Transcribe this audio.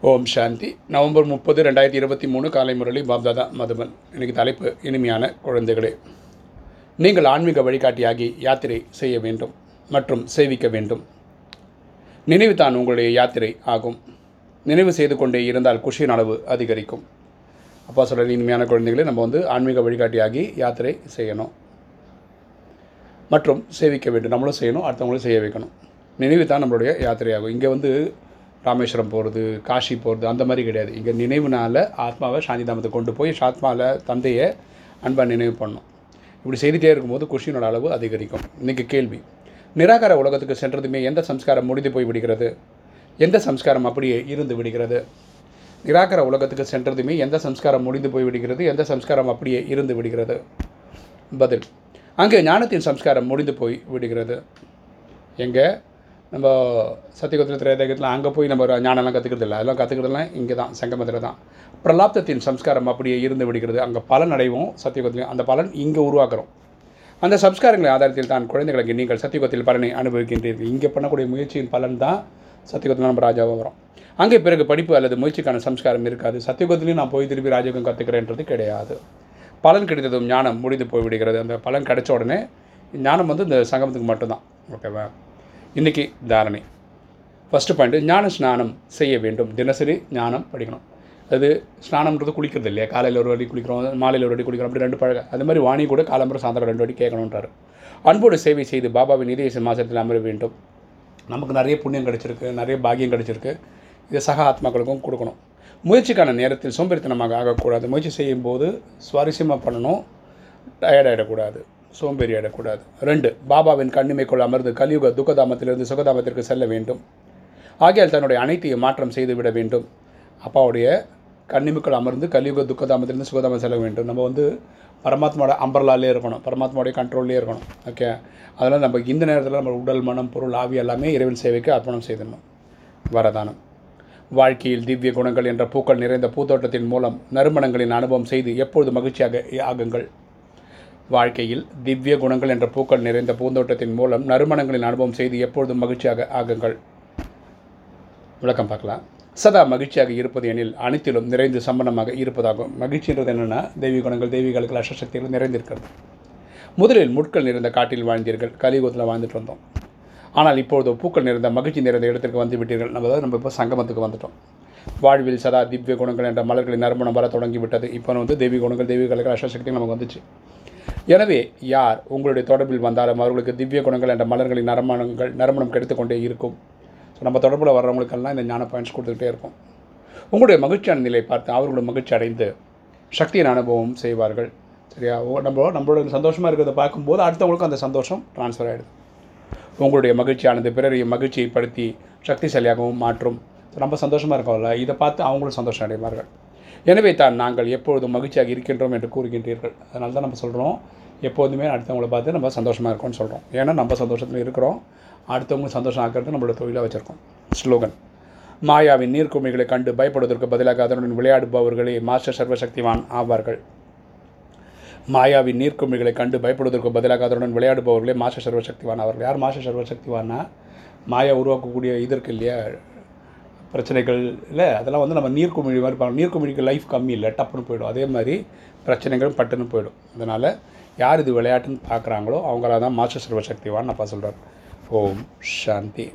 ஓம் சாந்தி. November முப்பது ரெண்டாயிரத்தி இருபத்தி மூணு காலை முரளி பாப்தாதா மதுபன். இன்னைக்கு தலைப்பு இனிமையான குழந்தைகளே. நீங்கள் ஆன்மீக வழிகாட்டியாகி யாத்திரை செய்ய வேண்டும் மற்றும் சேவிக்க வேண்டும். நினைவு தான் உங்களுடைய யாத்திரை ஆகும். நினைவு செய்து கொண்டே இருந்தால் குஷியின் அளவு அதிகரிக்கும். அப்பா சொல்கிற இனிமையான குழந்தைகளே நம்ம வந்து ஆன்மீக வழிகாட்டியாகி யாத்திரை செய்யணும். மற்றும் சேவிக்க வேண்டும். நம்மளும் செய்யணும் அடுத்தவங்களும் செய்ய வைக்கணும். நினைவு தான் நம்மளுடைய யாத்திரையாகும் இங்கே வந்து ராமேஸ்வரம் போகிறது காஷி போகிறது அந்த மாதிரி கிடையாது. இங்கே நினைவுனால ஆத்மாவை சாந்திதாமத்தை கொண்டு போய் ஆத்மாவில் தந்தையை அன்பாக நினைவு பண்ணணும் இப்படி செய்துகிட்டே இருக்கும்போது குஷியினோட அளவு அதிகரிக்கும். இன்றைக்கி கேள்வி. நிராகார உலகத்துக்கு சென்றதுமே எந்த சம்ஸ்காரம் முடிந்து போய் விடுகிறது? எந்த சம்ஸ்காரம் அப்படியே இருந்து விடுகிறது? நிராகர உலகத்துக்கு சென்றதுமே எந்த சம்ஸ்காரம் முடிந்து போய் விடுகிறது? எந்த சம்ஸ்காரம் அப்படியே இருந்து விடுகிறது? பதில். அங்கே ஞானத்தின் சம்ஸ்காரம் முடிந்து போய் விடுகிறது. எங்கே? நம்ம சத்தியகுத்திர திரேதகத்தில் அங்கே போய் நம்ம ஒரு ஞானம்லாம் கற்றுக்கிறது இல்லை. அதெல்லாம் கற்றுக்கிறதுலாம் இங்கே தான் சங்கமத்தில் தான் பிரலாப்தத்தின் சம்ஸ்காரம் அப்படியே இருந்து விடுகிறது. அங்கே பலன் அடைவோம் சத்தியகுத்திலையும் அந்த பலன் இங்கே உருவாக்குறோம். அந்த சம்ஸ்காரங்களை ஆதாரத்தில் தான் குழந்தைகளுக்கு நீங்கள் சத்தியகுத்தில் பலனை அனுபவிக்கின்றீர்கள். இங்கே பண்ணக்கூடிய முயற்சியின் பலன் தான் சத்தியகுத்தில் நம்ம ராஜாவாக வரும். அங்கே பிறகு படிப்பு அல்லது முயற்சிக்கான சம்ஸ்காரம் இருக்காது. சத்தியகுத்திலையும் நான் போய் திருப்பி ராஜயோகம் கற்றுக்கிறேன்றது கிடையாது. பலன் கிடைத்ததும் ஞானம் முடிந்து போய் விடுகிறது அந்த பலன் கிடைச்ச உடனே ஞானம் வந்து இந்த சங்கமத்துக்கு மட்டும்தான். ஓகேவா? இன்றைக்கி தாரணை. ஃபஸ்ட்டு பாயிண்ட்டு ஞான ஸ்நானம் செய்ய வேண்டும். தினசரி ஞானம் படிக்கணும். அது ஸ்நானம்ன்றது குளிக்கிறது இல்லையா? காலையில் ஒரு வாட்டி குளிக்கிறோம் மாலையில் ஒரு வாட்டி குளிக்கிறோம் அப்படி ரெண்டு பழக. அது மாதிரி வாணி கூட காலம்பரம் சாயந்தரம் ரெண்டு வாட்டி கேட்கணுன்றாரு அன்போடு சேவை செய்து பாபாவின் இதய மாசத்தில் அமர வேண்டும். நமக்கு நிறைய புண்ணியம் கிடச்சிருக்கு நிறைய பாக்கியம் கிடச்சிருக்கு. இதை சக ஆத்மாக்களுக்கும் கொடுக்கணும். முயற்சிக்கான நேரத்தில் சோம்பேறித்தனமாக ஆகக்கூடாது. முயற்சி செய்யும்போது சுவாரஸ்யமாக பண்ணணும். டயர்டாகிடக்கூடாது சோம்பேறி ஆகிடக்கூடாது ரெண்டு பாபாவின் கண்ணிமைக்குள் அமர்ந்து கலியுக துக்கதாமத்திலிருந்து சுகதாமத்திற்கு செல்ல வேண்டும். ஆகையால் தன்னுடைய அனைத்தையும் மாற்றம் செய்து விட வேண்டும். அப்பாவுடைய கண்ணிமைக்குள் அமர்ந்து கலியுக துக்கதாமத்திலிருந்து சுகதாமம் செல்ல வேண்டும். நம்ம வந்து பரமாத்மாவோட அம்பர்லாலே இருக்கணும். பரமாத்மாவுடைய கண்ட்ரோல்லே இருக்கணும். ஓகே அதனால் நம்ம இந்த நேரத்தில் நம்ம உடல் மனம் பொருள் ஆவி எல்லாமே இறைவன் சேவைக்கு அர்ப்பணம் செய்திடணும். வரதானம். வாழ்க்கையில் திவ்ய குணங்கள் என்ற பூக்கள் நிறைந்த பூத்தோட்டத்தின் மூலம் நறுமணங்களின் அனுபவம் செய்து எப்பொழுது மகிழ்ச்சியாக ஆகுங்கள்? வாழ்க்கையில் திவ்ய குணங்கள் என்ற பூக்கள் நிறைந்த பூந்தோட்டத்தின் மூலம் நறுமணங்களின் அனுபவம் செய்து எப்பொழுதும் மகிழ்ச்சியாக ஆகுங்கள். விளக்கம் பார்க்கலாம். சதா மகிழ்ச்சியாக இருப்பது எனில் அனைத்திலும் நிறைந்து சம்பனமாக இருப்பதாகும். மகிழ்ச்சின்றது என்னென்னா தெய்வீக குணங்கள் தெய்வீகளுக்கு அஷ்டசக்திகள் நிறைந்திருக்கிறது. முதலில் முட்கள் நிறைந்த காட்டில் வாழ்ந்தீர்கள் கலியுகத்தில் வாழ்ந்துட்டு வந்தோம். ஆனால் இப்பொழுது பூக்கள் நிறைந்த மகிழ்ச்சி நிறைந்த இடத்திற்கு வந்து விட்டீர்கள். நம்ம தான் நம்ம இப்போ சங்கமத்துக்கு வந்துட்டோம். வாழ்வில் சதா திவ்ய குணங்கள் என்ற மலர்களின் நறுமணம் வர தொடங்கி விட்டது. இப்போ வந்து தெய்வீக குணங்கள் தெய்வீகளுக்கு அஷ்டசக்தி நமக்கு வந்துச்சு. எனவே யார் உங்களுடைய தொடர்பில் வந்தாலும் அவர்களுக்கு திவ்ய குணங்கள் என்ற மலர்களின் நறுமணங்கள் நறுமணம் கெடுத்துக்கொண்டே இருக்கும். ஸோ நம்ம தொடர்பில் வர்றவங்களுக்கெல்லாம் இந்த ஞான பாயிண்ட்ஸ் கொடுத்துக்கிட்டே இருக்கும் உங்களுடைய மகிழ்ச்சியான நிலை பார்த்து அவர்களோட மகிழ்ச்சி அடைந்து சக்தியின் அனுபவம் செய்வார்கள். சரியா? ஓ நம்ம நம்மளோட சந்தோஷமாக இருக்கிறத பார்க்கும்போது அடுத்தவங்களுக்கும் அந்த சந்தோஷம் ட்ரான்ஸ்ஃபர் ஆகிடுது உங்களுடைய மகிழ்ச்சியானது பிறரையும் மகிழ்ச்சியை படுத்தி சக்திசாலியாகவும் மாற்றும். ரொம்ப சந்தோஷமாக இருக்கோம்ல. இதை பார்த்து அவங்களும் சந்தோஷம் அடைவார்கள். எனவே தான் நாங்கள் எப்பொழுதும் மகிழ்ச்சியாக இருக்கின்றோம் என்று கூறுகின்றீர்கள். அதனால தான் நம்ம சொல்கிறோம் எப்போதுமே அடுத்தவங்களை பார்த்து நம்ம சந்தோஷமாக இருக்கோம்னு சொல்கிறோம் ஏன்னா நம்ம சந்தோஷத்தில் இருக்கிறோம். அடுத்தவங்க சந்தோஷம் ஆக்கிறது நம்மளோட தொழிலாக வச்சுருக்கோம். ஸ்லோகன். மாயாவின் நீர்க்குமிகளை கண்டு பயப்படுவதற்கு பதிலாக அதனுடன் விளையாடுபவர்களே மாஸ்டர் சர்வசக்திவான் ஆவார்கள். மாயாவின் நீர்க்குமிகளை கண்டு பயப்படுவதற்கு பதிலாக அதனுடன் விளையாடுபவர்களே மாஸ்டர் சர்வசக்திவான் அவர்கள் யார் மாஸ்டர் சர்வசக்திவானா மாயா உருவாக்கக்கூடிய இது இருக்கு இல்லையா? பிரச்சனைகள் இல்லை? அதெல்லாம் வந்து நம்ம நீர்க்குமிழி மாதிரி பார்க்கணும் நீர்க்குமிழிக்கு லைஃப் கம்மி இல்லை. டப்புன்னு போயிடும். அதே மாதிரி பிரச்சனைகள் பட்டுன்னு போயிடும். அதனால் யார் இது விளையாட்டுன்னு பார்க்குறாங்களோ அவங்களால தான் மாஸ்டர் சர்வசக்திவான் அப்பா சொல்கிறார் ஓம் சாந்தி.